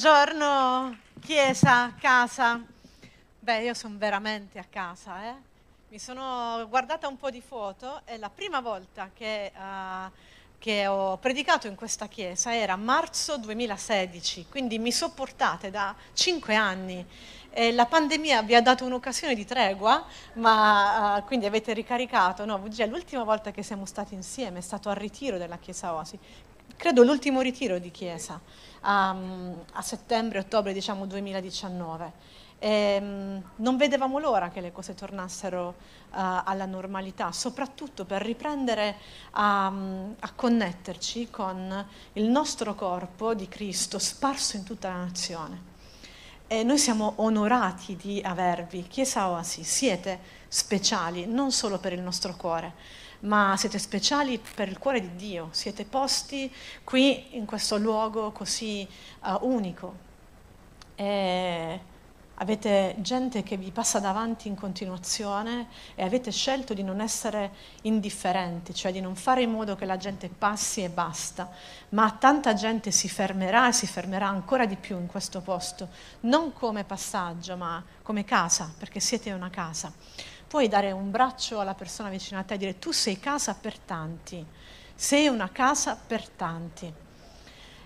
Buongiorno, chiesa, casa. Beh, io sono veramente a casa, eh? Mi sono guardata un po' di foto e la prima volta che, uh, che ho predicato in questa chiesa era marzo 2016, quindi mi sopportate da cinque anni. E la pandemia vi ha dato un'occasione di tregua, ma uh, quindi avete ricaricato. No, l'ultima volta che siamo stati insieme è stato al ritiro della Chiesa Osi, credo l'ultimo ritiro di Chiesa, um, a settembre-ottobre diciamo 2019. E, um, non vedevamo l'ora che le cose tornassero uh, alla normalità, soprattutto per riprendere a, um, a, connetterci con il nostro corpo di Cristo sparso in tutta la nazione. E noi siamo onorati di avervi, Chiesa Oasi, siete speciali non solo per il nostro cuore, ma siete speciali per il cuore di Dio, siete posti qui in questo luogo così uh, unico. E avete gente che vi passa davanti in continuazione e avete scelto di non essere indifferenti, cioè di non fare in modo che la gente passi e basta, ma tanta gente si fermerà e si fermerà ancora di più in questo posto, non come passaggio, ma come casa, perché siete una casa puoi dare un braccio alla persona vicino a te e dire tu sei casa per tanti, sei una casa per tanti.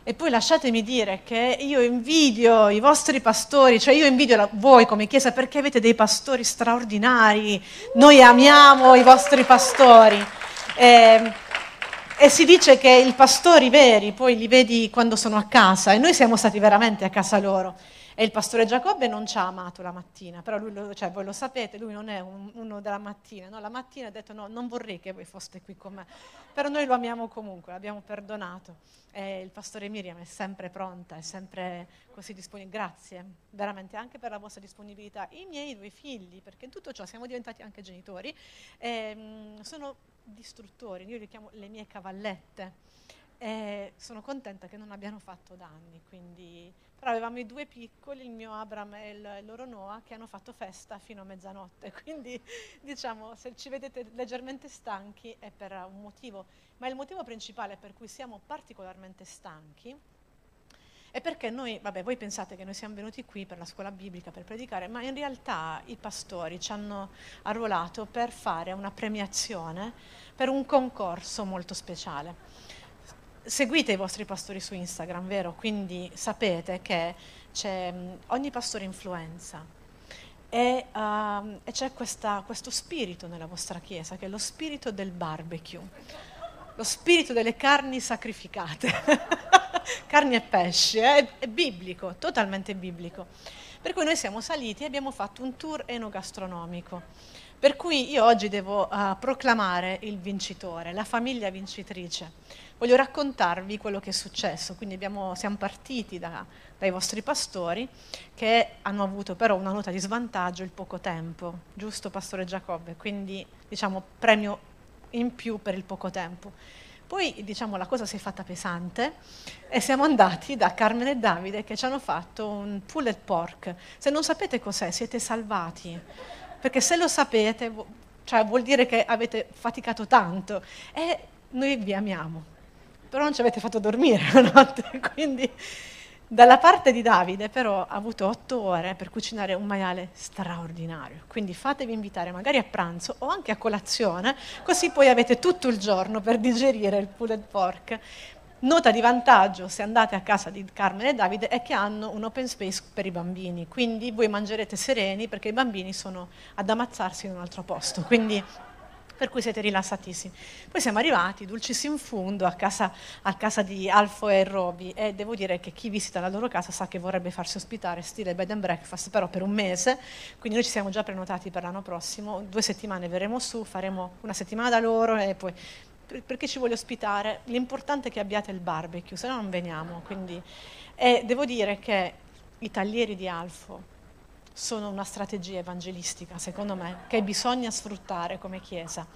E poi lasciatemi dire che io invidio i vostri pastori, cioè io invidio la, voi come Chiesa perché avete dei pastori straordinari, noi amiamo i vostri pastori. E, e si dice che i pastori veri poi li vedi quando sono a casa e noi siamo stati veramente a casa loro. E il pastore Giacobbe non ci ha amato la mattina, però lui lo, cioè, voi lo sapete, lui non è un, uno della mattina, no? la mattina ha detto no, non vorrei che voi foste qui con me, però noi lo amiamo comunque, l'abbiamo perdonato. E il pastore Miriam è sempre pronta, è sempre così disponibile. Grazie veramente anche per la vostra disponibilità. I miei due figli, perché in tutto ciò siamo diventati anche genitori, ehm, sono distruttori, io li chiamo le mie cavallette. E sono contenta che non abbiano fatto danni, quindi però avevamo i due piccoli, il mio Abram e il loro Noah, che hanno fatto festa fino a mezzanotte. Quindi diciamo, se ci vedete leggermente stanchi è per un motivo, ma il motivo principale per cui siamo particolarmente stanchi è perché noi, vabbè, voi pensate che noi siamo venuti qui per la scuola biblica, per predicare, ma in realtà i pastori ci hanno arruolato per fare una premiazione, per un concorso molto speciale seguite i vostri pastori su Instagram, vero? Quindi sapete che c'è ogni pastore influenza e, uh, e c'è questa, questo spirito nella vostra chiesa che è lo spirito del barbecue, lo spirito delle carni sacrificate, carni e pesci, eh? è biblico, totalmente biblico. Per cui noi siamo saliti e abbiamo fatto un tour enogastronomico. Per cui io oggi devo uh, proclamare il vincitore, la famiglia vincitrice voglio raccontarvi quello che è successo. Quindi abbiamo, siamo partiti da, dai vostri pastori che hanno avuto però una nota di svantaggio il poco tempo, giusto Pastore Giacobbe? Quindi diciamo premio in più per il poco tempo. Poi diciamo la cosa si è fatta pesante e siamo andati da Carmen e Davide che ci hanno fatto un pulled pork. Se non sapete cos'è siete salvati, perché se lo sapete cioè, vuol dire che avete faticato tanto e noi vi amiamo però non ci avete fatto dormire la notte, quindi dalla parte di Davide però ha avuto otto ore per cucinare un maiale straordinario, quindi fatevi invitare magari a pranzo o anche a colazione, così poi avete tutto il giorno per digerire il pulled pork. Nota di vantaggio se andate a casa di Carmen e Davide è che hanno un open space per i bambini, quindi voi mangerete sereni perché i bambini sono ad ammazzarsi in un altro posto. Quindi per cui siete rilassatissimi. Poi siamo arrivati, dulcis in fundo, a casa, a casa di Alfo e Roby e devo dire che chi visita la loro casa sa che vorrebbe farsi ospitare stile bed and breakfast, però per un mese, quindi noi ci siamo già prenotati per l'anno prossimo, due settimane verremo su, faremo una settimana da loro e poi perché ci voglio ospitare, l'importante è che abbiate il barbecue, se no non veniamo. Quindi. E devo dire che i taglieri di Alfo sono una strategia evangelistica, secondo me, che bisogna sfruttare come Chiesa.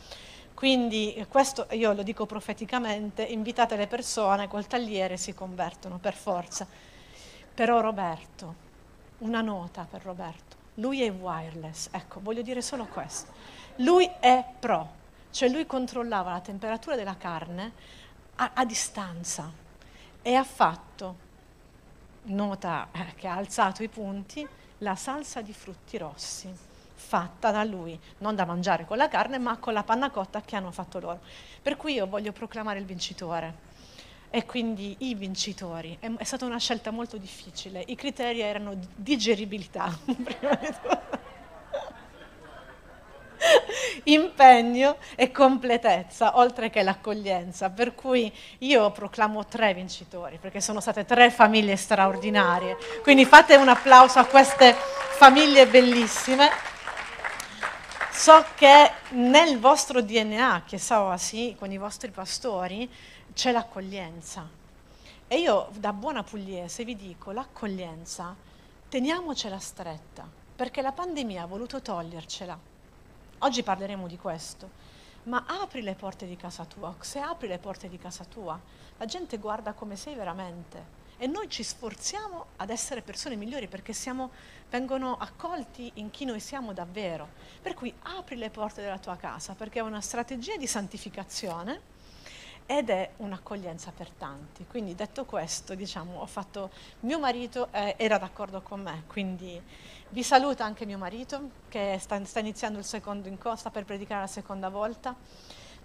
Quindi questo io lo dico profeticamente, invitate le persone col tagliere si convertono per forza. Però Roberto, una nota per Roberto, lui è wireless, ecco, voglio dire solo questo. Lui è pro, cioè lui controllava la temperatura della carne a, a distanza e ha fatto nota eh, che ha alzato i punti, la salsa di frutti rossi, fatta da lui, non da mangiare con la carne, ma con la panna cotta che hanno fatto loro. Per cui io voglio proclamare il vincitore e quindi i vincitori. È, è, stata una scelta molto difficile, i criteri erano digeribilità, prima di tutto. Impegno e completezza, oltre che l'accoglienza. Per cui io proclamo tre vincitori, perché sono state tre famiglie straordinarie. Quindi fate un applauso a queste famiglie bellissime. So che nel vostro DNA, che so sì, con i vostri pastori, c'è l'accoglienza. E io da buona pugliese vi dico, l'accoglienza, teniamocela stretta, perché la pandemia ha voluto togliercela. Oggi parleremo di questo, ma apri le porte di casa tua, se apri le porte di casa tua, la gente guarda come sei veramente. E noi ci sforziamo ad essere persone migliori perché siamo, vengono accolti in chi noi siamo davvero. Per cui apri le porte della tua casa perché è una strategia di santificazione ed è un'accoglienza per tanti. Quindi detto questo, diciamo, ho fatto, mio marito eh, era d'accordo con me, quindi vi saluta anche mio marito che sta, sta iniziando il secondo incontro, sta per predicare la seconda volta.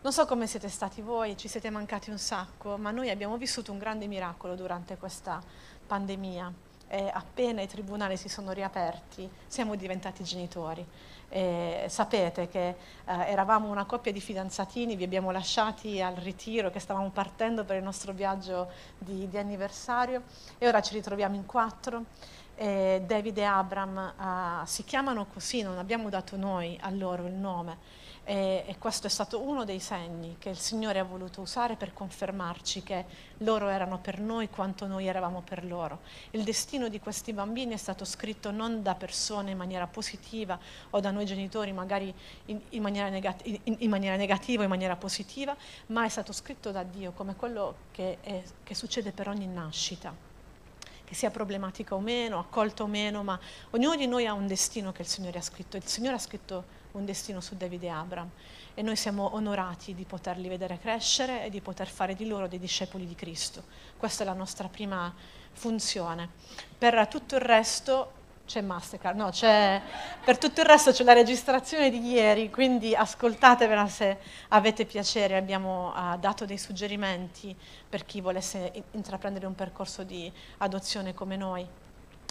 Non so come siete stati voi, ci siete mancati un sacco, ma noi abbiamo vissuto un grande miracolo durante questa pandemia. E appena i tribunali si sono riaperti, siamo diventati genitori. E sapete che eh, eravamo una coppia di fidanzatini, vi abbiamo lasciati al ritiro, che stavamo partendo per il nostro viaggio di, di anniversario e ora ci ritroviamo in quattro. E David e Abram uh, si chiamano così, non abbiamo dato noi a loro il nome e, e, questo è stato uno dei segni che il Signore ha voluto usare per confermarci che loro erano per noi quanto noi eravamo per loro. Il destino di questi bambini è stato scritto non da persone in maniera positiva o da noi genitori magari in, in, maniera, negati- in, in maniera, negativa o in maniera positiva, ma è stato scritto da Dio come quello che, è, che succede per ogni nascita che sia problematica o meno, accolta o meno, ma ognuno di noi ha un destino che il Signore ha scritto. Il Signore ha scritto un destino su Davide e Abram e noi siamo onorati di poterli vedere crescere e di poter fare di loro dei discepoli di Cristo. Questa è la nostra prima funzione. Per tutto il resto c'è Mastercard, no, c'è, per tutto il resto c'è la registrazione di ieri, quindi ascoltatevela se avete piacere, abbiamo uh, dato dei suggerimenti per chi volesse intraprendere un percorso di adozione come noi.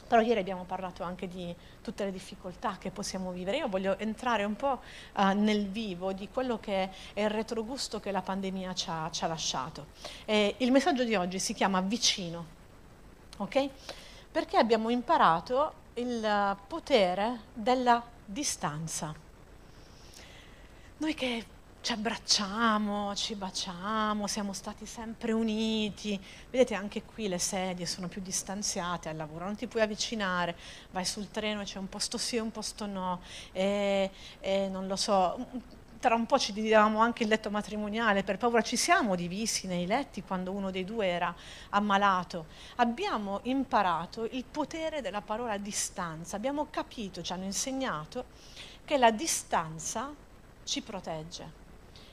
Però ieri abbiamo parlato anche di tutte le difficoltà che possiamo vivere. Io voglio entrare un po' uh, nel vivo di quello che è il retrogusto che la pandemia ci ha, ci ha lasciato. E il messaggio di oggi si chiama vicino, ok? Perché abbiamo imparato il potere della distanza. Noi che ci abbracciamo, ci baciamo, siamo stati sempre uniti. Vedete anche qui le sedie sono più distanziate al lavoro, non ti puoi avvicinare, vai sul treno e c'è un posto sì e un posto no, e, e non lo so, tra un po' ci dividevamo anche il letto matrimoniale, per paura ci siamo divisi nei letti quando uno dei due era ammalato. Abbiamo imparato il potere della parola distanza, abbiamo capito, ci hanno insegnato che la distanza ci protegge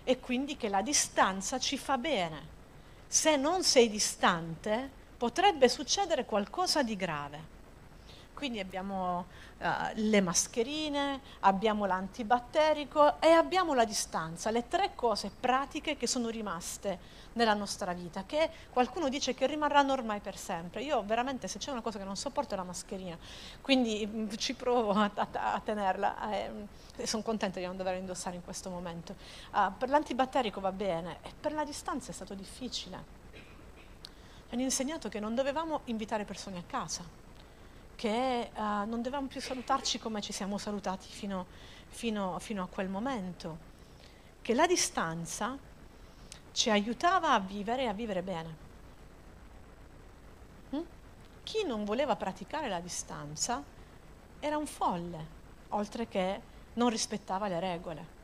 e quindi che la distanza ci fa bene. Se non sei distante, potrebbe succedere qualcosa di grave. Quindi abbiamo uh, le mascherine, abbiamo l'antibatterico e abbiamo la distanza, le tre cose pratiche che sono rimaste nella nostra vita, che qualcuno dice che rimarranno ormai per sempre. Io veramente se c'è una cosa che non sopporto è la mascherina, quindi mh, mm, ci provo a, a, a tenerla eh, e sono contenta di non doverla indossare in questo momento. Uh, per l'antibatterico va bene, e per la distanza è stato difficile. Ci hanno insegnato che non dovevamo invitare persone a casa, che uh, non dovevamo più salutarci come ci siamo salutati fino, fino, fino a quel momento, che la distanza ci aiutava a vivere e a vivere bene. Mm? Chi non voleva praticare la distanza era un folle, oltre che non rispettava le regole.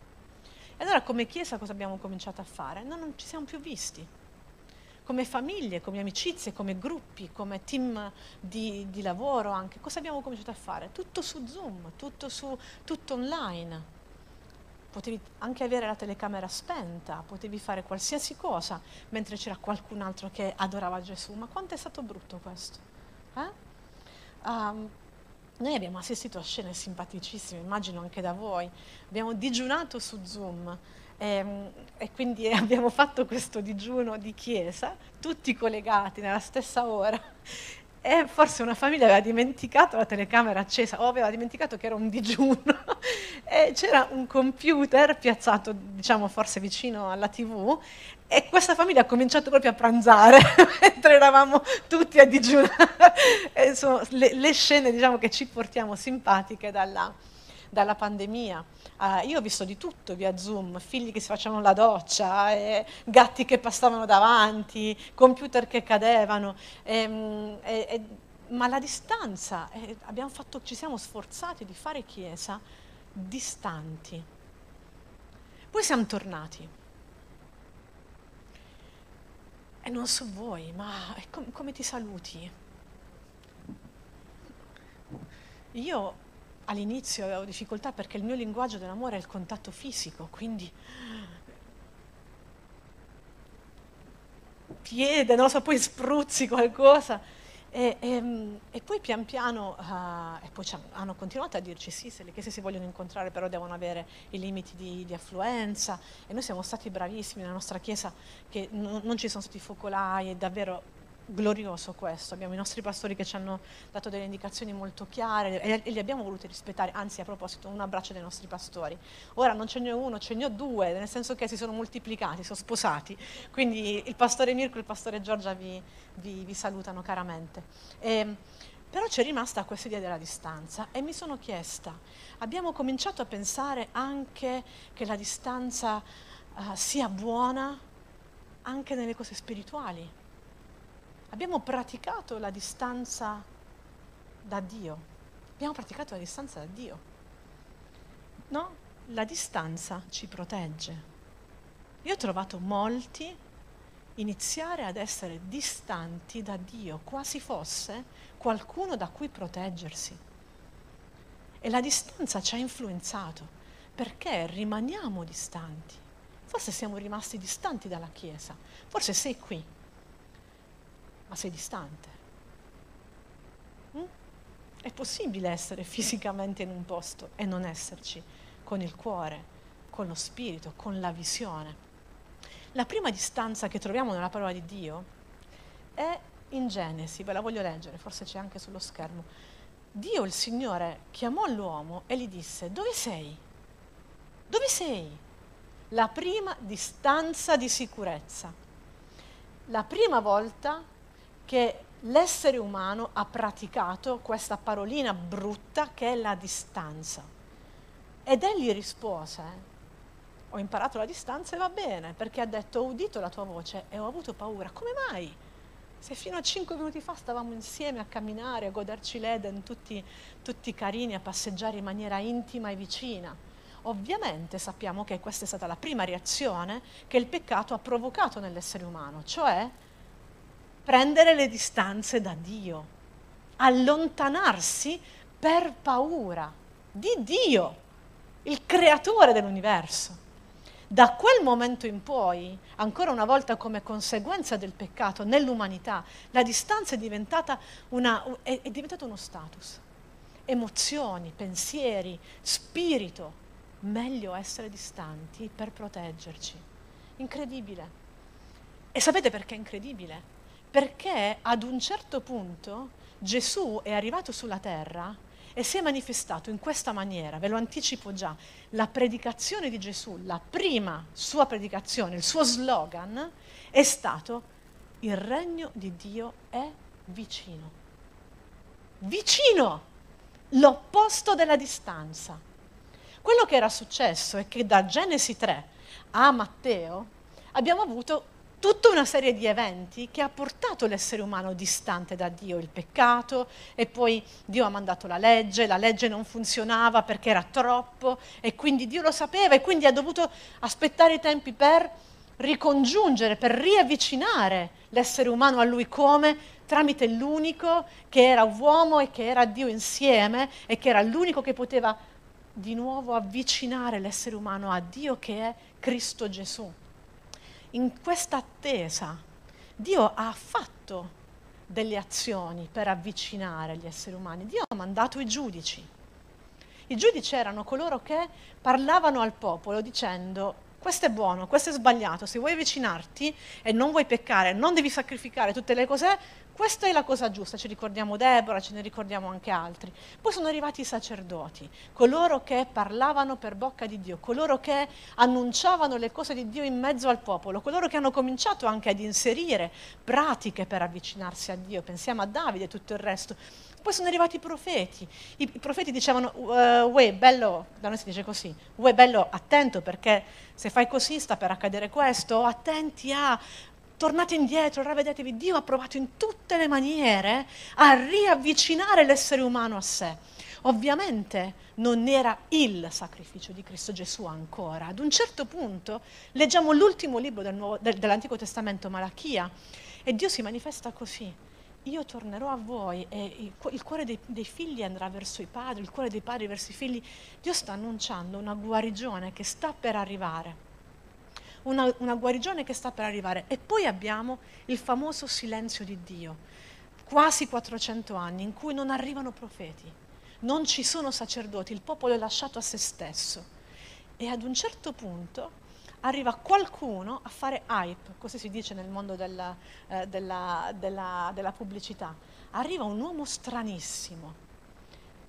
E allora come Chiesa cosa abbiamo cominciato a fare? No, non ci siamo più visti. Come famiglie, come amicizie, come gruppi, come team di, di lavoro anche, cosa abbiamo cominciato a fare? Tutto su Zoom, tutto, su, tutto online potevi anche avere la telecamera spenta, potevi fare qualsiasi cosa mentre c'era qualcun altro che adorava Gesù. Ma quanto è stato brutto questo? Eh? Um, noi abbiamo assistito a scene simpaticissime, immagino anche da voi. Abbiamo digiunato su Zoom e, ehm, e, quindi abbiamo fatto questo digiuno di chiesa, tutti collegati nella stessa ora. E forse una famiglia aveva dimenticato la telecamera accesa o aveva dimenticato che era un digiuno e c'era un computer piazzato, diciamo, forse vicino alla tv e questa famiglia ha cominciato proprio a pranzare mentre eravamo tutti a digiunare. Insomma, le, le, scene diciamo, che ci portiamo simpatiche dalla, dalla pandemia. Uh, io ho visto di tutto via Zoom, figli che si facevano la doccia, eh, gatti che passavano davanti, computer che cadevano, ehm, e, e, ma la distanza, eh, fatto, ci siamo sforzati di fare chiesa distanti. Poi siamo tornati. E non so voi, ma com- come ti saluti? Io all'inizio avevo difficoltà perché il mio linguaggio dell'amore è il contatto fisico, quindi piede, non lo so, poi spruzzi qualcosa. E, e, e poi pian piano, uh, e poi hanno continuato a dirci sì, se le chiese si vogliono incontrare però devono avere i limiti di, di affluenza e noi siamo stati bravissimi nella nostra chiesa che n- non ci sono stati focolai, è davvero glorioso questo, abbiamo i nostri pastori che ci hanno dato delle indicazioni molto chiare e, li abbiamo voluti rispettare, anzi a proposito un abbraccio dei nostri pastori. Ora non ce n'è uno, ce n'è due, nel senso che si sono moltiplicati, sono sposati, quindi il pastore Mirko e il pastore Giorgia vi, vi, vi salutano caramente. E, ehm, però c'è rimasta questa idea della distanza e mi sono chiesta, abbiamo cominciato a pensare anche che la distanza uh, sia buona anche nelle cose spirituali abbiamo praticato la distanza da Dio. Abbiamo praticato la distanza da Dio. No? La distanza ci protegge. Io ho trovato molti iniziare ad essere distanti da Dio, quasi fosse qualcuno da cui proteggersi. E la distanza ci ha influenzato perché rimaniamo distanti. Forse siamo rimasti distanti dalla Chiesa, forse sei qui ma sei distante. Mm? È possibile essere fisicamente in un posto e non esserci con il cuore, con lo spirito, con la visione. La prima distanza che troviamo nella parola di Dio è in Genesi, ve la voglio leggere, forse c'è anche sullo schermo. Dio, il Signore, chiamò l'uomo e gli disse, dove sei? Dove sei? La prima distanza di sicurezza. La prima volta che l'essere umano ha praticato questa parolina brutta che è la distanza. Ed egli rispose, ho imparato la distanza e va bene, perché ha detto ho udito la tua voce e ho avuto paura. Come mai? Se fino a cinque minuti fa stavamo insieme a camminare, a goderci l'Eden, tutti, tutti carini, a passeggiare in maniera intima e vicina. Ovviamente sappiamo che questa è stata la prima reazione che il peccato ha provocato nell'essere umano, cioè prendere le distanze da Dio, allontanarsi per paura di Dio, il creatore dell'universo. Da quel momento in poi, ancora una volta come conseguenza del peccato nell'umanità, la distanza è diventata, una, è, è diventata uno status. Emozioni, pensieri, spirito. Meglio essere distanti per proteggerci. Incredibile. E sapete perché è incredibile? Perché ad un certo punto Gesù è arrivato sulla terra e si è manifestato in questa maniera, ve lo anticipo già, la predicazione di Gesù, la prima sua predicazione, il suo slogan è stato il regno di Dio è vicino. Vicino, l'opposto della distanza. Quello che era successo è che da Genesi 3 a Matteo abbiamo avuto tutta una serie di eventi che ha portato l'essere umano distante da Dio, il peccato e poi Dio ha mandato la legge, la legge non funzionava perché era troppo e quindi Dio lo sapeva e quindi ha dovuto aspettare i tempi per ricongiungere, per riavvicinare l'essere umano a lui come? Tramite l'unico che era uomo e che era Dio insieme e che era l'unico che poteva di nuovo avvicinare l'essere umano a Dio che è Cristo Gesù in questa attesa Dio ha fatto delle azioni per avvicinare gli esseri umani. Dio ha mandato i giudici. I giudici erano coloro che parlavano al popolo dicendo questo è buono, questo è sbagliato, se vuoi avvicinarti e non vuoi peccare, non devi sacrificare tutte le cose, questa è la cosa giusta, ci ricordiamo Deborah, ce ne ricordiamo anche altri. Poi sono arrivati i sacerdoti, coloro che parlavano per bocca di Dio, coloro che annunciavano le cose di Dio in mezzo al popolo, coloro che hanno cominciato anche ad inserire pratiche per avvicinarsi a Dio. Pensiamo a Davide e tutto il resto. Poi sono arrivati i profeti. I, profeti dicevano, uè, bello, da noi si dice così, uè, bello, attento perché se fai così sta per accadere questo, attenti a tornate indietro, ravvedetevi, Dio ha provato in tutte le maniere a riavvicinare l'essere umano a sé. Ovviamente non era il sacrificio di Cristo Gesù ancora. Ad un certo punto leggiamo l'ultimo libro del Nuovo, del, dell'Antico Testamento, Malachia, e Dio si manifesta così. Io tornerò a voi e il cuore dei, dei figli andrà verso i padri, il cuore dei padri verso i figli. Dio sta annunciando una guarigione che sta per arrivare una, una guarigione che sta per arrivare. E poi abbiamo il famoso silenzio di Dio, quasi 400 anni in cui non arrivano profeti, non ci sono sacerdoti, il popolo è lasciato a se stesso. E ad un certo punto arriva qualcuno a fare hype, così si dice nel mondo della, eh, della, della, della pubblicità. Arriva un uomo stranissimo,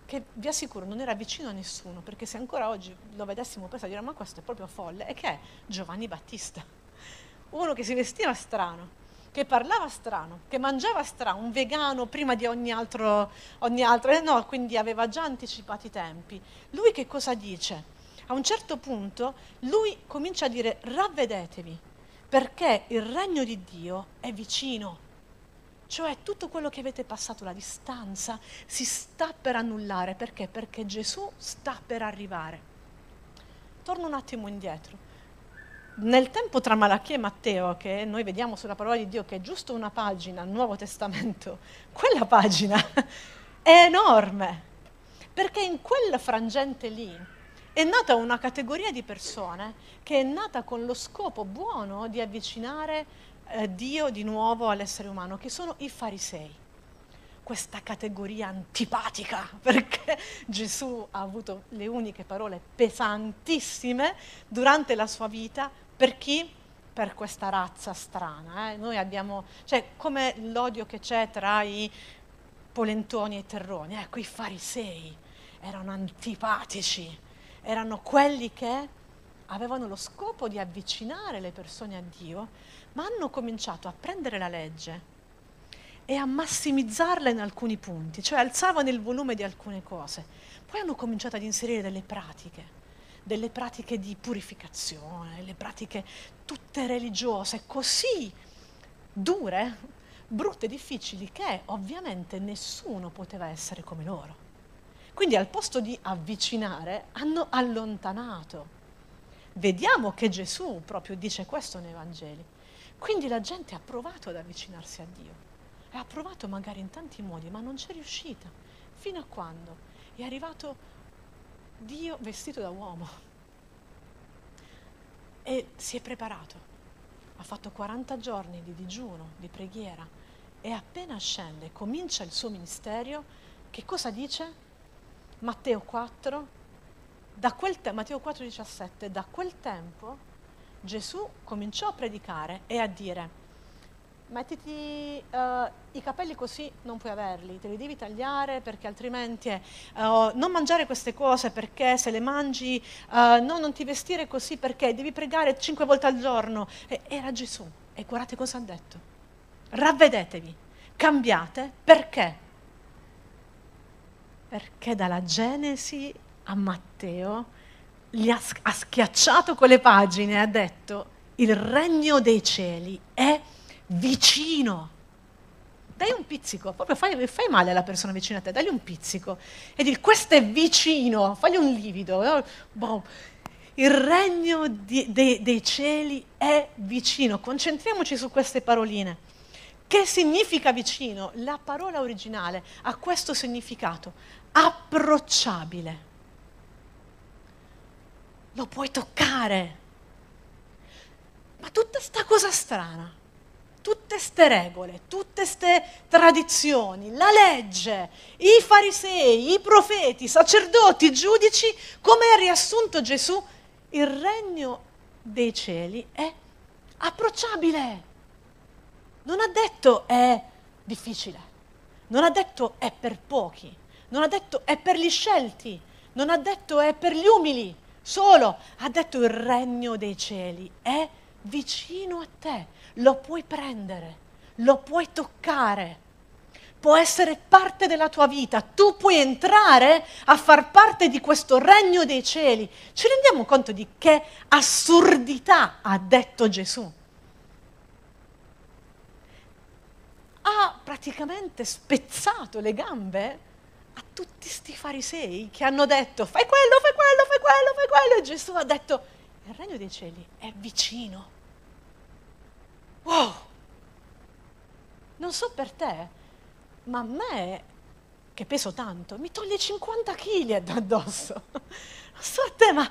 che vi assicuro non era vicino a nessuno, perché se ancora oggi lo vedessimo pensare dire ma questo è proprio folle, e che è Giovanni Battista, uno che si vestiva strano, che parlava strano, che mangiava strano, un vegano prima di ogni altro, ogni altro eh no, quindi aveva già anticipato i tempi. Lui che cosa dice? A un certo punto lui comincia a dire ravvedetevi, perché il regno di Dio è vicino. Cioè tutto quello che avete passato, la distanza, si sta per annullare. Perché? Perché Gesù sta per arrivare. Torno un attimo indietro. Nel tempo tra Malachia e Matteo, che noi vediamo sulla parola di Dio che è giusto una pagina, il Nuovo Testamento, quella pagina è enorme. Perché in quel frangente lì è nata una categoria di persone che è nata con lo scopo buono di avvicinare eh, Dio di nuovo all'essere umano, che sono i farisei. Questa categoria antipatica, perché Gesù ha avuto le uniche parole pesantissime durante la sua vita, per chi? Per questa razza strana. Eh? Noi abbiamo, cioè, come l'odio che c'è tra i polentoni e i terroni, ecco, i farisei erano antipatici, erano quelli che avevano lo scopo di avvicinare le persone a Dio, ma hanno cominciato a prendere la legge e a massimizzarla in alcuni punti, cioè alzavano il volume di alcune cose. Poi hanno cominciato ad inserire delle pratiche, delle pratiche di purificazione, le pratiche tutte religiose, così dure, brutte, difficili, che ovviamente nessuno poteva essere come loro. Quindi al posto di avvicinare, hanno allontanato. Vediamo che Gesù proprio dice questo nei Vangeli. Quindi la gente ha provato ad avvicinarsi a Dio, ha provato magari in tanti modi, ma non c'è riuscita, fino a quando è arrivato Dio vestito da uomo e si è preparato, ha fatto 40 giorni di digiuno, di preghiera e appena scende, comincia il suo ministero, che cosa dice? Matteo 4, da quel te- Matteo 4, 17, da quel tempo Gesù cominciò a predicare e a dire mettiti uh, i capelli così non puoi averli, te li devi tagliare perché altrimenti uh, non mangiare queste cose perché se le mangi, uh, no, non ti vestire così perché devi pregare cinque volte al giorno. E, era Gesù e guardate cosa ha detto. Ravvedetevi, cambiate perché? Perché dalla Genesi a Matteo gli ha, ha schiacciato quelle pagine e ha detto il regno dei cieli è vicino. Dai un pizzico, proprio fai, fai, male alla persona vicino a te, dagli un pizzico e di questo è vicino, fagli un livido. Boh. Il regno di, de, dei cieli è vicino. Concentriamoci su queste paroline. Che significa vicino? La parola originale ha questo significato, approcciabile lo puoi toccare. Ma tutta sta cosa strana, tutte ste regole, tutte ste tradizioni, la legge, i farisei, i profeti, i sacerdoti, i giudici, come ha riassunto Gesù, il regno dei cieli è approcciabile. Non ha detto è difficile, non ha detto è per pochi, non ha detto è per gli scelti, non ha detto è per gli umili solo, ha detto il regno dei cieli è vicino a te, lo puoi prendere, lo puoi toccare, può essere parte della tua vita, tu puoi entrare a far parte di questo regno dei cieli. Ci rendiamo conto di che assurdità ha detto Gesù? Ha praticamente spezzato le gambe a tutti questi farisei che hanno detto fai quello, fai quello, fai quello, fai quello. E Gesù ha detto il regno dei cieli è vicino. Wow! Non so per te, ma a me, che peso tanto, mi toglie 50 kg addosso. Non so a te, ma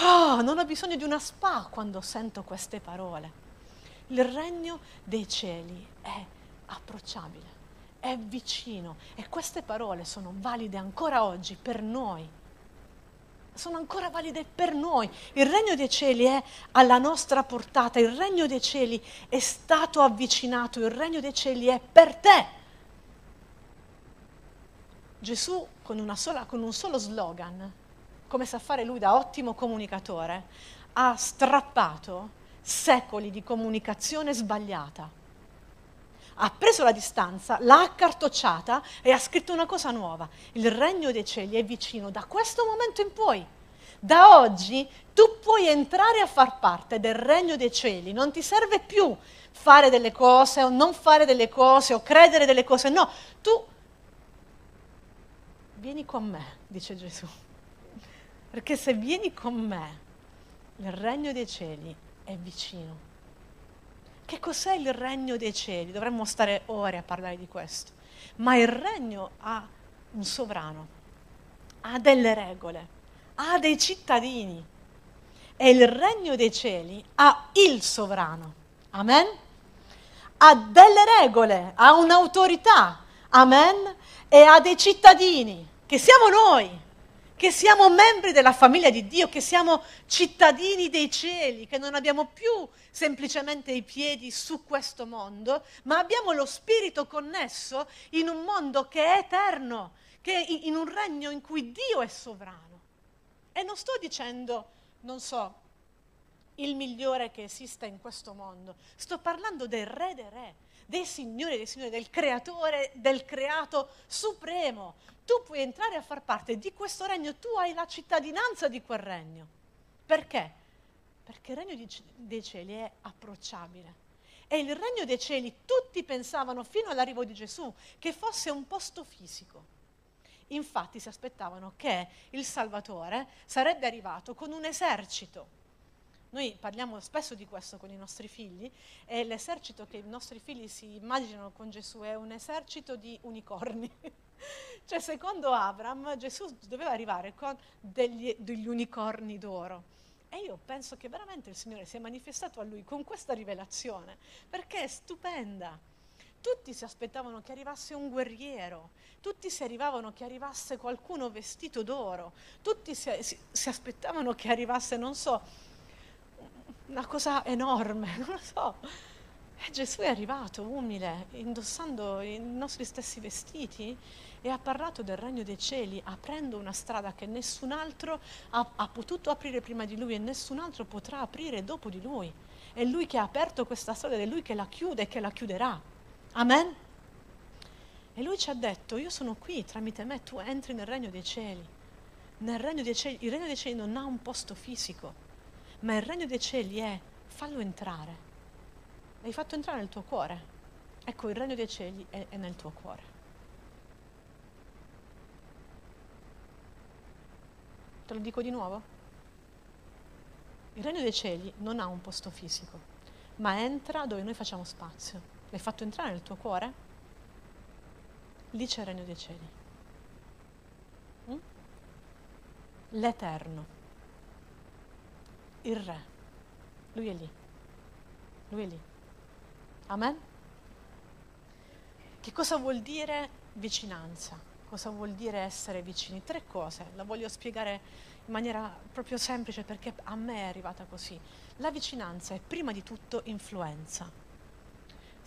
oh, non ho bisogno di una spa quando sento queste parole. Il regno dei cieli è approcciabile, è vicino e queste parole sono valide ancora oggi per noi sono ancora valide per noi. Il regno dei cieli è alla nostra portata, il regno dei cieli è stato avvicinato, il regno dei cieli è per te. Gesù con, sola, con un solo slogan, come sa fare lui da ottimo comunicatore, ha strappato secoli di comunicazione sbagliata. Ha preso la distanza, l'ha accartocciata e ha scritto una cosa nuova. Il regno dei cieli è vicino da questo momento in poi. Da oggi tu puoi entrare a far parte del regno dei cieli, non ti serve più fare delle cose o non fare delle cose o credere delle cose, no, tu vieni con me, dice Gesù. Perché se vieni con me, il regno dei cieli è vicino. Che cos'è il regno dei cieli? Dovremmo stare ore a parlare di questo. Ma il regno ha un sovrano, ha delle regole, ha dei cittadini. E il regno dei cieli ha il sovrano. Amen? Ha delle regole, ha un'autorità. Amen? E ha dei cittadini che siamo noi, che siamo membri della famiglia di Dio, che siamo cittadini dei cieli, che non abbiamo più semplicemente i piedi su questo mondo, ma abbiamo lo spirito connesso in un mondo che è eterno, che è in un regno in cui Dio è sovrano. E non sto dicendo, non so, il migliore che esista in questo mondo, sto parlando del re dei re, dei signori dei signori, del creatore, del creato supremo, tu puoi entrare a far parte di questo regno, tu hai la cittadinanza di quel regno. Perché? Perché il regno dei cieli è approcciabile. E il regno dei cieli tutti pensavano fino all'arrivo di Gesù che fosse un posto fisico. Infatti si aspettavano che il Salvatore sarebbe arrivato con un esercito. Noi parliamo spesso di questo con i nostri figli e l'esercito che i nostri figli si immaginano con Gesù è un esercito di unicorni. Cioè, secondo Abram, Gesù doveva arrivare con degli, degli unicorni d'oro. E io penso che veramente il Signore si è manifestato a lui con questa rivelazione, perché è stupenda. Tutti si aspettavano che arrivasse un guerriero, tutti si arrivavano che arrivasse qualcuno vestito d'oro, tutti si, si, si aspettavano che arrivasse, non so, una cosa enorme, non lo so. E Gesù è arrivato umile, indossando i nostri stessi vestiti e ha parlato del regno dei cieli, aprendo una strada che nessun altro ha, ha, potuto aprire prima di lui e nessun altro potrà aprire dopo di lui. È lui che ha aperto questa strada è lui che la chiude e che la chiuderà. Amen? E lui ci ha detto, io sono qui tramite me, tu entri nel regno dei cieli. Nel regno dei cieli, il regno dei cieli non ha un posto fisico, ma il regno dei cieli è fallo entrare. L'hai fatto entrare nel tuo cuore. Ecco, il regno dei cieli è, è nel tuo cuore. Te lo dico di nuovo? Il regno dei cieli non ha un posto fisico, ma entra dove noi facciamo spazio. L'hai fatto entrare nel tuo cuore? Lì c'è il regno dei cieli. Mm? L'Eterno, il Re, lui è lì, lui è lì. Amen? Che cosa vuol dire vicinanza? Cosa vuol dire essere vicini? Tre cose, la voglio spiegare in maniera proprio semplice perché a me è arrivata così. La vicinanza è prima di tutto influenza.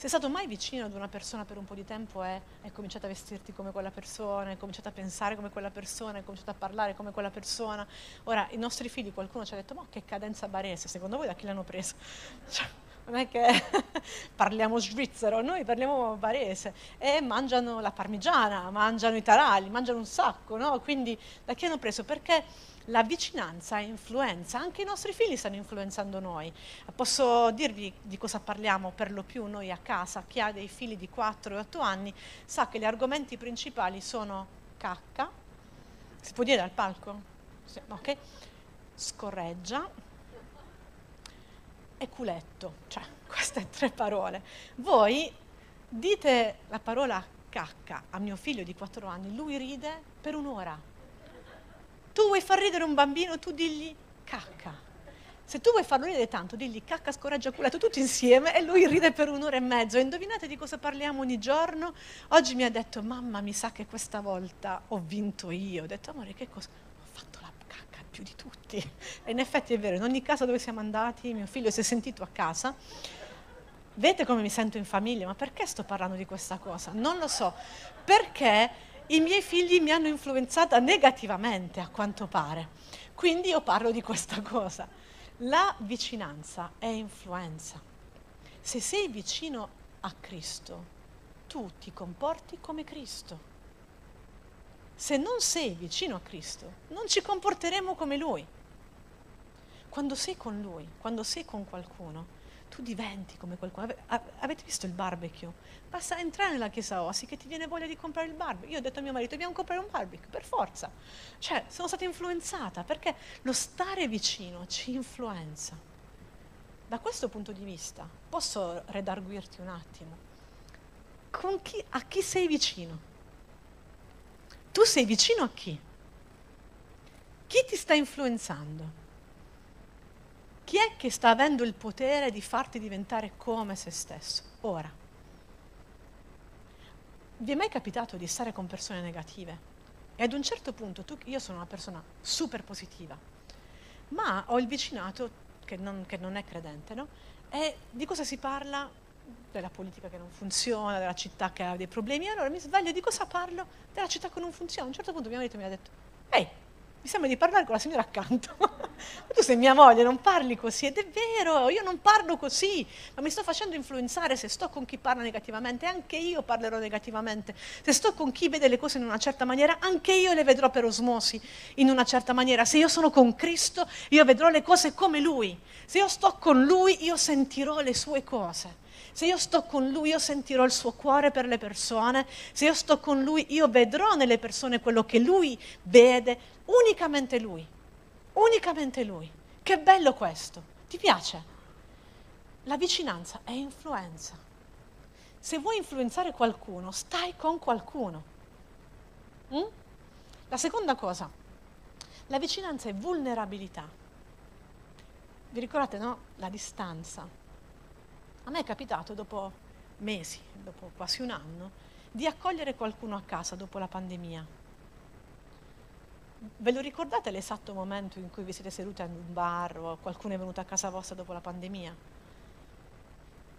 Sei stato mai vicino ad una persona per un po' di tempo e hai cominciato a vestirti come quella persona, hai cominciato a pensare come quella persona, hai cominciato a parlare come quella persona. Ora, i nostri figli, qualcuno ci ha detto, ma che cadenza barese, secondo voi da chi l'hanno preso? Cioè, non è che parliamo svizzero, noi parliamo barese e mangiano la parmigiana, mangiano i taralli, mangiano un sacco, no? Quindi da chi hanno preso? Perché la vicinanza influenza, anche i nostri figli stanno influenzando noi. Posso dirvi di cosa parliamo per lo più noi a casa, chi ha dei figli di 4 e 8 anni sa che gli argomenti principali sono cacca, si può dire al palco? Sì, ok? Scorreggia, e culetto, cioè queste tre parole. Voi dite la parola cacca a mio figlio di 4 anni, lui ride per un'ora. Tu vuoi far ridere un bambino, tu digli cacca. Se tu vuoi farlo ridere tanto, digli cacca, scoraggia, culetto, tutti insieme e lui ride per un'ora e mezzo. E indovinate di cosa parliamo ogni giorno? Oggi mi ha detto, mamma mi sa che questa volta ho vinto io. Ho detto, amore, che cosa? più di tutti. E in effetti è vero, in ogni casa dove siamo andati, mio figlio si è sentito a casa. Vedete come mi sento in famiglia? Ma perché sto parlando di questa cosa? Non lo so. Perché i miei figli mi hanno influenzata negativamente, a quanto pare. Quindi io parlo di questa cosa. La vicinanza è influenza. Se sei vicino a Cristo, tu ti comporti come Cristo se non sei vicino a Cristo, non ci comporteremo come Lui. Quando sei con Lui, quando sei con qualcuno, tu diventi come qualcuno. Avete visto il barbecue? Basta entrare nella chiesa Ossi che ti viene voglia di comprare il barbecue. Io ho detto a mio marito, dobbiamo comprare un barbecue, per forza. Cioè, sono stata influenzata perché lo stare vicino ci influenza. Da questo punto di vista, posso redarguirti un attimo? Chi, a chi sei vicino? Tu sei vicino a chi? Chi ti sta influenzando? Chi è che sta avendo il potere di farti diventare come se stesso? Ora. Vi è mai capitato di stare con persone negative? E ad un certo punto, tu, io sono una persona super positiva, ma ho il vicinato che non, che non è credente, no? E di cosa si parla? della politica che non funziona, della città che ha dei problemi. Allora mi sveglio di cosa parlo? Della città che non funziona. A un certo punto mio marito mi ha detto, ehi, mi sembra di parlare con la signora accanto. tu sei mia moglie, non parli così. Ed è vero, io non parlo così, ma mi sto facendo influenzare. Se sto con chi parla negativamente, anche io parlerò negativamente. Se sto con chi vede le cose in una certa maniera, anche io le vedrò per osmosi in una certa maniera. Se io sono con Cristo, io vedrò le cose come Lui. Se io sto con Lui, io sentirò le sue cose. Se io sto con lui, io sentirò il suo cuore per le persone. Se io sto con lui, io vedrò nelle persone quello che lui vede, unicamente lui. Unicamente lui. Che bello questo. Ti piace? La vicinanza è influenza. Se vuoi influenzare qualcuno, stai con qualcuno. Mm? La seconda cosa, la vicinanza è vulnerabilità. Vi ricordate, no? La distanza. A me è capitato dopo mesi, dopo quasi un anno, di accogliere qualcuno a casa dopo la pandemia. Ve lo ricordate l'esatto momento in cui vi siete seduti in un bar o qualcuno è venuto a casa vostra dopo la pandemia?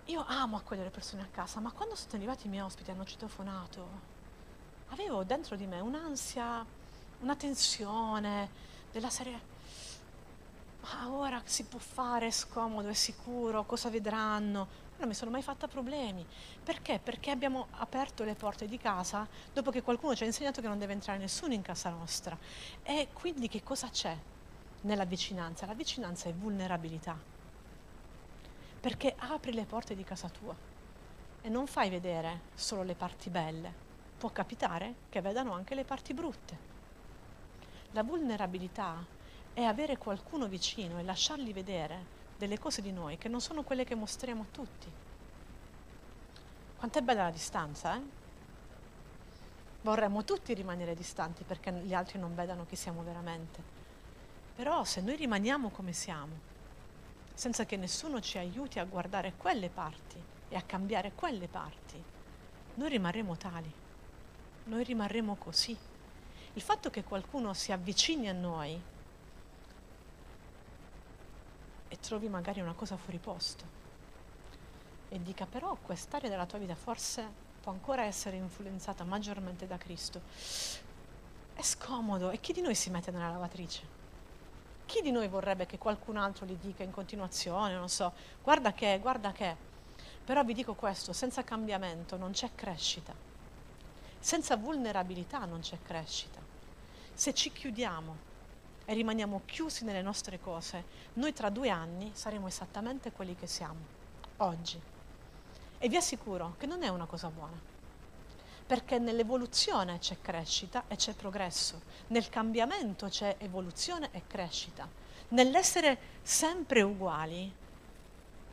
Io amo accogliere persone a casa, ma quando sono arrivati i miei ospiti e hanno citofonato, avevo dentro di me un'ansia, una tensione della serie ma ora si può fare, è scomodo, è sicuro, cosa vedranno? Non mi sono mai fatta problemi. Perché? Perché abbiamo aperto le porte di casa dopo che qualcuno ci ha insegnato che non deve entrare nessuno in casa nostra. E quindi che cosa c'è nella vicinanza? La vicinanza è vulnerabilità. Perché apri le porte di casa tua e non fai vedere solo le parti belle. Può capitare che vedano anche le parti brutte. La vulnerabilità è avere qualcuno vicino e lasciargli vedere delle cose di noi che non sono quelle che mostriamo a tutti. Quanto è bella la distanza, eh? Vorremmo tutti rimanere distanti perché gli altri non vedano chi siamo veramente. Però se noi rimaniamo come siamo, senza che nessuno ci aiuti a guardare quelle parti e a cambiare quelle parti, noi rimarremo tali, noi rimarremo così. Il fatto che qualcuno si avvicini a noi e trovi magari una cosa fuori posto e dica però quest'area della tua vita forse può ancora essere influenzata maggiormente da Cristo, è scomodo e chi di noi si mette nella lavatrice? Chi di noi vorrebbe che qualcun altro gli dica in continuazione, non so, guarda che, guarda che. Però vi dico questo, senza cambiamento non c'è crescita, senza vulnerabilità non c'è crescita. Se ci chiudiamo e rimaniamo chiusi nelle nostre cose, noi tra due anni saremo esattamente quelli che siamo oggi. E vi assicuro che non è una cosa buona, perché nell'evoluzione c'è crescita e c'è progresso, nel cambiamento c'è evoluzione e crescita, nell'essere sempre uguali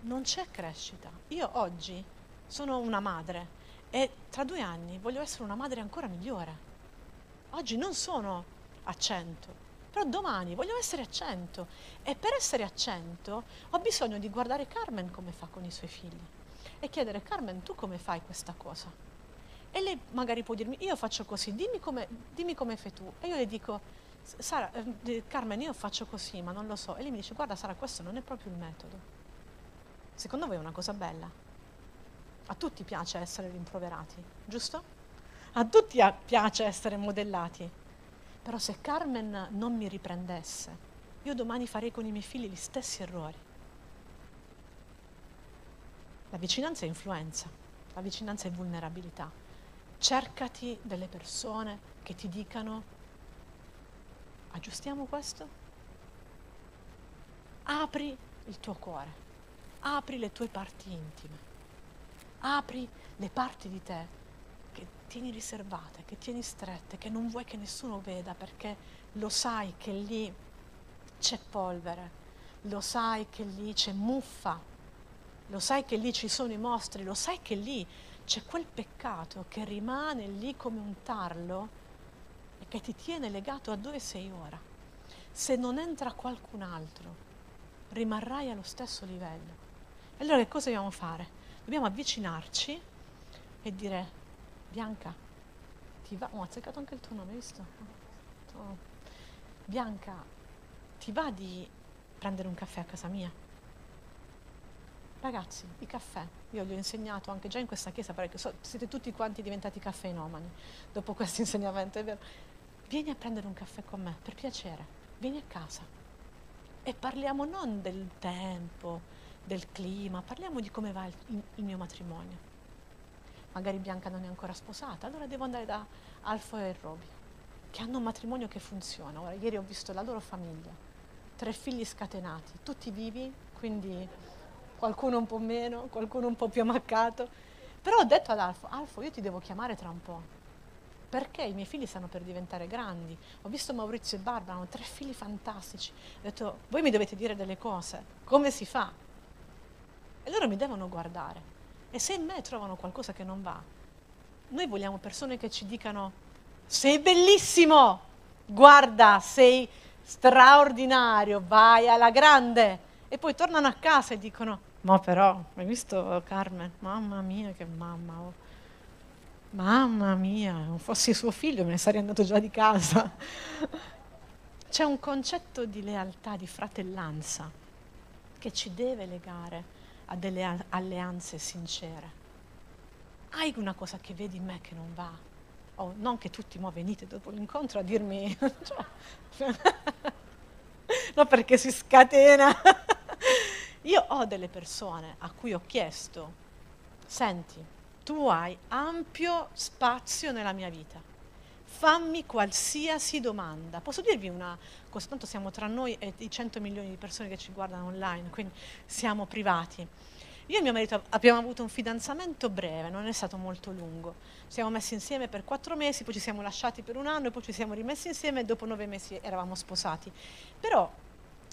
non c'è crescita. Io oggi sono una madre e tra due anni voglio essere una madre ancora migliore. Oggi non sono a 100, però domani voglio essere a 100 e per essere a 100 ho bisogno di guardare Carmen come fa con i suoi figli e chiedere Carmen tu come fai questa cosa? E lei magari può dirmi io faccio così, dimmi come, dimmi come fai tu e io le dico Sara, eh, Carmen io faccio così ma non lo so e lei mi dice guarda Sara questo non è proprio il metodo. Secondo voi è una cosa bella? A tutti piace essere rimproverati, giusto? A tutti piace essere modellati. Però se Carmen non mi riprendesse, io domani farei con i miei figli gli stessi errori. La vicinanza è influenza, la vicinanza è vulnerabilità. Cercati delle persone che ti dicano aggiustiamo questo? Apri il tuo cuore, apri le tue parti intime, apri le parti di te tieni riservate, che tieni strette, che non vuoi che nessuno veda perché lo sai che lì c'è polvere, lo sai che lì c'è muffa, lo sai che lì ci sono i mostri, lo sai che lì c'è quel peccato che rimane lì come un tarlo e che ti tiene legato a dove sei ora. Se non entra qualcun altro, rimarrai allo stesso livello. E allora che cosa dobbiamo fare? Dobbiamo avvicinarci e dire Bianca, ti va... Oh, ho azzeccato anche il tuo nome, hai visto? Oh. Bianca, ti va di prendere un caffè a casa mia? Ragazzi, i caffè, io gli ho insegnato anche già in questa chiesa, perché so, siete tutti quanti diventati caffeinomani dopo questo insegnamento, è vero? Vieni a prendere un caffè con me, per piacere, vieni a casa e parliamo non del tempo, del clima, parliamo di come va il, il mio matrimonio magari Bianca non è ancora sposata, allora devo andare da Alfo e Roby, che hanno un matrimonio che funziona. Ora, ieri ho visto la loro famiglia, tre figli scatenati, tutti vivi, quindi qualcuno un po' meno, qualcuno un po' più ammaccato. Però ho detto ad Alfo, Alfo, io ti devo chiamare tra un po', perché i miei figli stanno per diventare grandi. Ho visto Maurizio e Barbara, hanno tre figli fantastici. Ho detto, voi mi dovete dire delle cose, come si fa? E loro mi devono guardare. E se in me trovano qualcosa che non va, noi vogliamo persone che ci dicano sei bellissimo, guarda, sei straordinario, vai alla grande. E poi tornano a casa e dicono, ma però, hai visto Carmen? Mamma mia, che mamma. Oh. Mamma mia, non fossi suo figlio me ne sarei andato già di casa. C'è un concetto di lealtà, di fratellanza che ci deve legare a delle alleanze sincere. Hai una cosa che vedi in me che non va? Oh, non che tutti mo venite dopo l'incontro a dirmi... Cioè, no, perché si scatena. Io ho delle persone a cui ho chiesto, senti, tu hai ampio spazio nella mia vita, fammi qualsiasi domanda. Posso dirvi una cosa, tanto siamo tra noi e i 100 milioni di persone che ci guardano online, quindi siamo privati. Io e mio marito abbiamo avuto un fidanzamento breve, non è stato molto lungo. Ci siamo messi insieme per quattro mesi, poi ci siamo lasciati per un anno poi ci siamo rimessi insieme e dopo nove mesi eravamo sposati. Però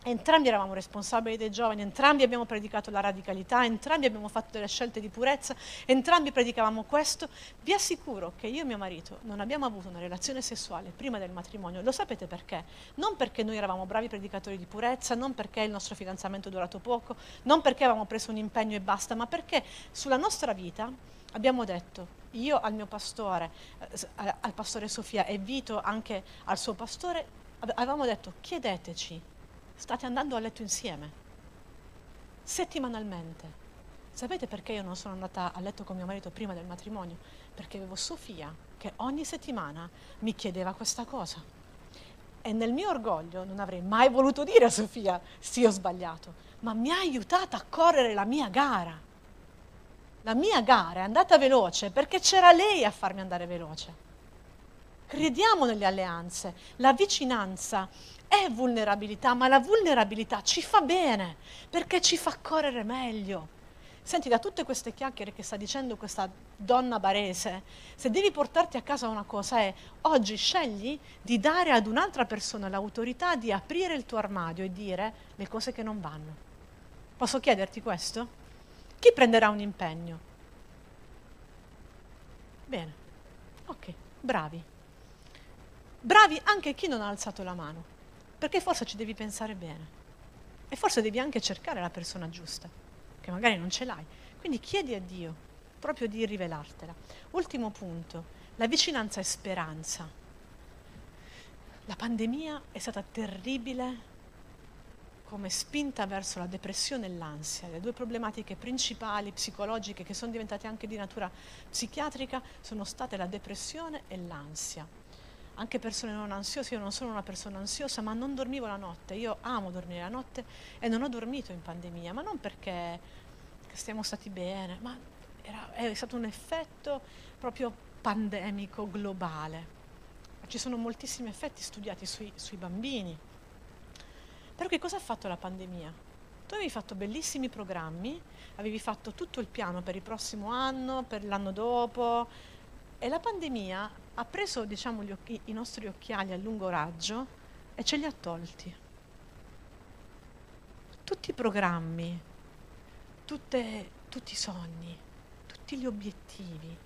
Entrambi eravamo responsabili dei giovani, entrambi abbiamo predicato la radicalità, entrambi abbiamo fatto delle scelte di purezza, entrambi predicavamo questo. Vi assicuro che io e mio marito non abbiamo avuto una relazione sessuale prima del matrimonio. Lo sapete perché? Non perché noi eravamo bravi predicatori di purezza, non perché il nostro fidanzamento è durato poco, non perché avevamo preso un impegno e basta, ma perché sulla nostra vita abbiamo detto, io al mio pastore, eh, al pastore Sofia e Vito anche al suo pastore, avevamo detto chiedeteci State andando a letto insieme, settimanalmente. Sapete perché io non sono andata a letto con mio marito prima del matrimonio? Perché avevo Sofia che ogni settimana mi chiedeva questa cosa. E nel mio orgoglio non avrei mai voluto dire a Sofia sì ho sbagliato, ma mi ha aiutata a correre la mia gara. La mia gara è andata veloce perché c'era lei a farmi andare veloce. Crediamo nelle alleanze, la vicinanza è vulnerabilità, ma la vulnerabilità ci fa bene perché ci fa correre meglio. Senti, da tutte queste chiacchiere che sta dicendo questa donna barese, se devi portarti a casa una cosa è oggi scegli di dare ad un'altra persona l'autorità di aprire il tuo armadio e dire le cose che non vanno. Posso chiederti questo? Chi prenderà un impegno? Bene, ok, bravi. Bravi anche chi non ha alzato la mano perché forse ci devi pensare bene e forse devi anche cercare la persona giusta, che magari non ce l'hai. Quindi chiedi a Dio proprio di rivelartela. Ultimo punto, la vicinanza è speranza. La pandemia è stata terribile come spinta verso la depressione e l'ansia, le due problematiche principali psicologiche che sono diventate anche di natura psichiatrica sono state la depressione e l'ansia anche persone non ansiose, io non sono una persona ansiosa, ma non dormivo la notte, io amo dormire la notte e non ho dormito in pandemia, ma non perché siamo stati bene, ma era, è stato un effetto proprio pandemico, globale. Ci sono moltissimi effetti studiati sui, sui bambini. Però che cosa ha fatto la pandemia? Tu avevi fatto bellissimi programmi, avevi fatto tutto il piano per il prossimo anno, per l'anno dopo, e la pandemia ha preso diciamo, occhi, i nostri occhiali a lungo raggio e ce li ha tolti. Tutti i programmi, tutte, tutti i sogni, tutti gli obiettivi,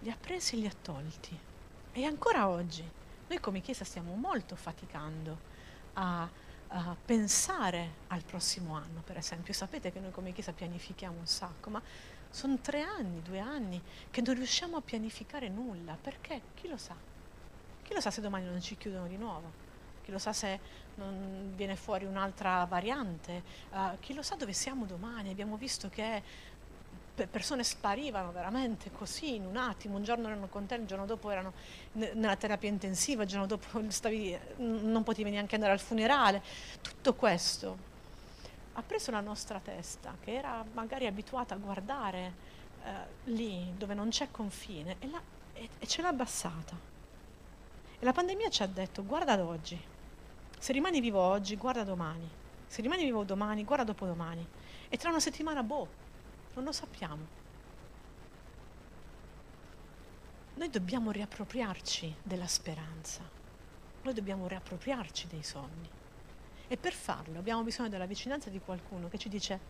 li ha presi e li ha tolti. E ancora oggi noi come Chiesa stiamo molto faticando a, a, pensare al prossimo anno, per esempio. Sapete che noi come Chiesa pianifichiamo un sacco, ma sono tre anni, due anni che non riusciamo a pianificare nulla. Perché? Chi lo sa? Chi lo sa se domani non ci chiudono di nuovo? Chi lo sa se non viene fuori un'altra variante? Uh, chi lo sa dove siamo domani? Abbiamo visto che persone sparivano veramente così in un attimo, un giorno erano con te, il giorno dopo erano nella terapia intensiva, il giorno dopo stavi, non potevi neanche andare al funerale. Tutto questo ha preso la nostra testa, che era magari abituata a guardare eh, lì dove non c'è confine, e, la, e, e ce l'ha abbassata. E la pandemia ci ha detto, guarda ad oggi, se rimani vivo oggi, guarda domani, se rimani vivo domani, guarda dopodomani, e tra una settimana, boh, non lo sappiamo. Noi dobbiamo riappropriarci della speranza, noi dobbiamo riappropriarci dei sogni. E per farlo abbiamo bisogno della vicinanza di qualcuno che ci dice,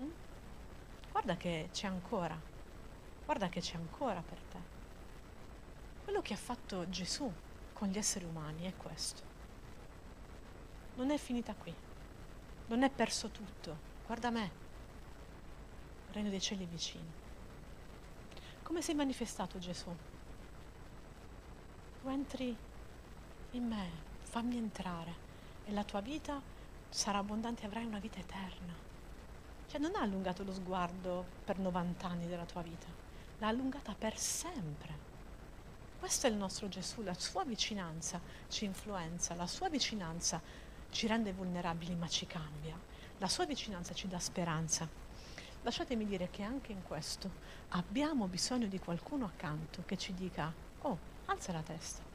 mm? guarda che c'è ancora, guarda che c'è ancora per te. Quello che ha fatto Gesù con gli esseri umani è questo. Non è finita qui, non è perso tutto, guarda me, regno dei cieli è vicino. Come è manifestato Gesù? Tu entri in me, fammi entrare e la tua vita sarà abbondante avrai una vita eterna. Cioè non ha allungato lo sguardo per 90 anni della tua vita, l'ha allungata per sempre. Questo è il nostro Gesù, la sua vicinanza ci influenza, la sua vicinanza ci rende vulnerabili ma ci cambia, la sua vicinanza ci dà speranza. Lasciatemi dire che anche in questo abbiamo bisogno di qualcuno accanto che ci dica, oh, alza la testa,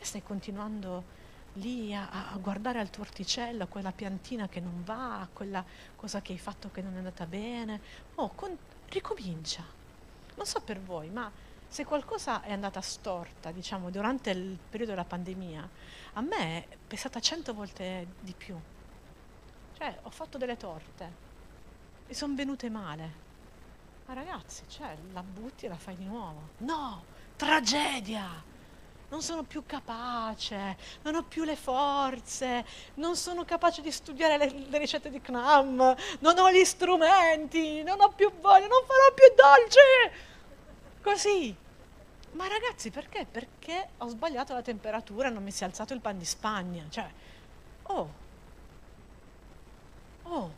perché stai continuando lì a, a, guardare al tuo orticello, a quella piantina che non va, a quella cosa che hai fatto che non è andata bene? Oh, con, ricomincia. Non so per voi, ma Se qualcosa è andata storta, diciamo, durante il periodo della pandemia, a me è pesata cento volte di più. Cioè, ho fatto delle torte, mi sono venute male. Ma ragazzi, cioè, la butti e la fai di nuovo. No, tragedia! Non sono più capace, non ho più le forze, non sono capace di studiare le, le ricette di CNAM, non ho gli strumenti, non ho più voglia, non farò più dolci. Così. Ma ragazzi, perché? Perché ho sbagliato la temperatura e non mi si è alzato il pan di Spagna. Cioè, oh, oh,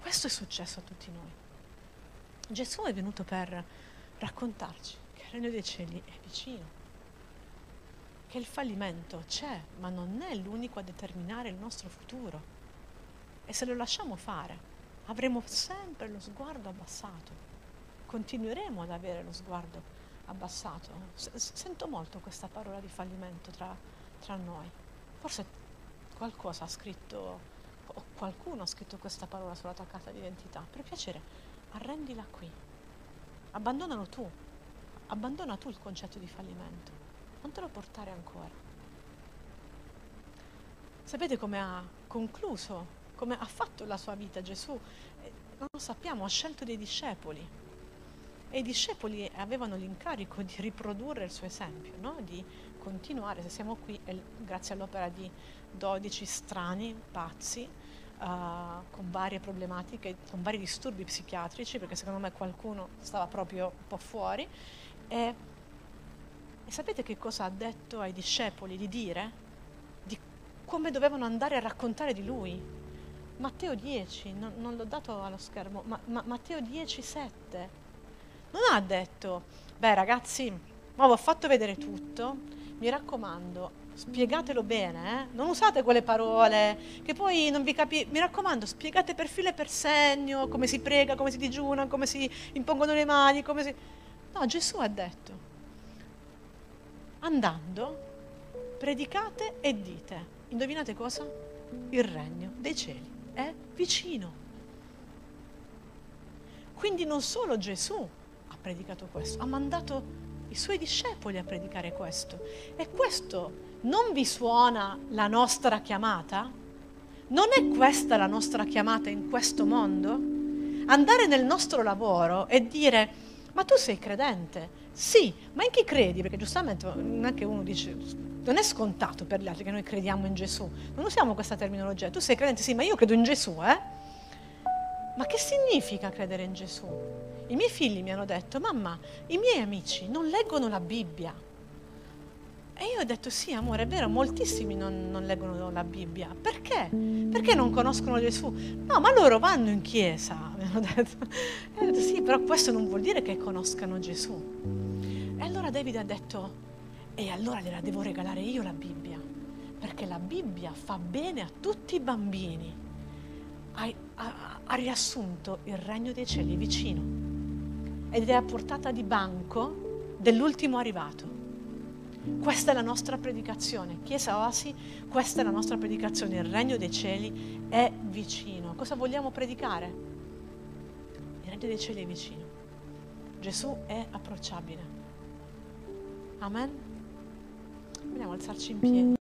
questo è successo a tutti noi. Gesù è venuto per raccontarci che il regno dei cieli è vicino che il fallimento c'è, ma non è l'unico a determinare il nostro futuro. E se lo lasciamo fare, avremo sempre lo sguardo abbassato. Continueremo ad avere lo sguardo abbassato. sento molto questa parola di fallimento tra, tra noi. Forse qualcosa ha scritto, o qualcuno ha scritto questa parola sulla tua carta d'identità. Per piacere, arrendila qui. Abbandonalo tu. Abbandona tu il concetto di fallimento non te lo portare ancora. Sapete come ha concluso, come ha fatto la sua vita Gesù? Eh, non lo sappiamo, ha scelto dei discepoli e i discepoli avevano l'incarico di riprodurre il suo esempio, no? di continuare, se siamo qui è grazie all'opera di 12 strani, pazzi, uh, con varie problematiche, con vari disturbi psichiatrici, perché secondo me qualcuno stava proprio un po' fuori, e e sapete che cosa ha detto ai discepoli di dire? Di come dovevano andare a raccontare di lui. Matteo 10, non, non l'ho dato allo schermo, ma, ma Matteo 10, 7. Non ha detto, beh ragazzi, ma ho fatto vedere tutto, mi raccomando, spiegatelo bene, eh? non usate quelle parole che poi non vi capisco. Mi raccomando, spiegate per filo e per segno come si prega, come si digiuna, come si impongono le mani, come si... No, Gesù ha detto, andando, predicate e dite, indovinate cosa? Il regno dei cieli è vicino. Quindi non solo Gesù ha predicato questo, ha mandato i suoi discepoli a predicare questo. E questo non vi suona la nostra chiamata? Non è questa la nostra chiamata in questo mondo? Andare nel nostro lavoro e dire, ma tu sei credente, sì, ma in chi credi? Perché giustamente non è che uno dice, non è scontato per gli altri che noi crediamo in Gesù. Non usiamo questa terminologia. Tu sei credente? Sì, ma io credo in Gesù, eh? Ma che significa credere in Gesù? I miei figli mi hanno detto, mamma, i miei amici non leggono la Bibbia. E io ho detto, sì, amore, è vero, moltissimi non, non leggono la Bibbia. Perché? Perché non conoscono Gesù? No, ma loro vanno in chiesa, mi hanno detto. E ho detto, sì, però questo non vuol dire che conoscano Gesù. E allora David ha detto, e allora gliela devo regalare io la Bibbia, perché la Bibbia fa bene a tutti i bambini. Ha, ha, ha riassunto il regno dei cieli vicino ed è a portata di banco dell'ultimo arrivato. Questa è la nostra predicazione. Chiesa Oasi, questa è la nostra predicazione. Il regno dei cieli è vicino. Cosa vogliamo predicare? Il regno dei cieli è vicino. Gesù è approcciabile. Amen. Vogliamo alzarci in piedi.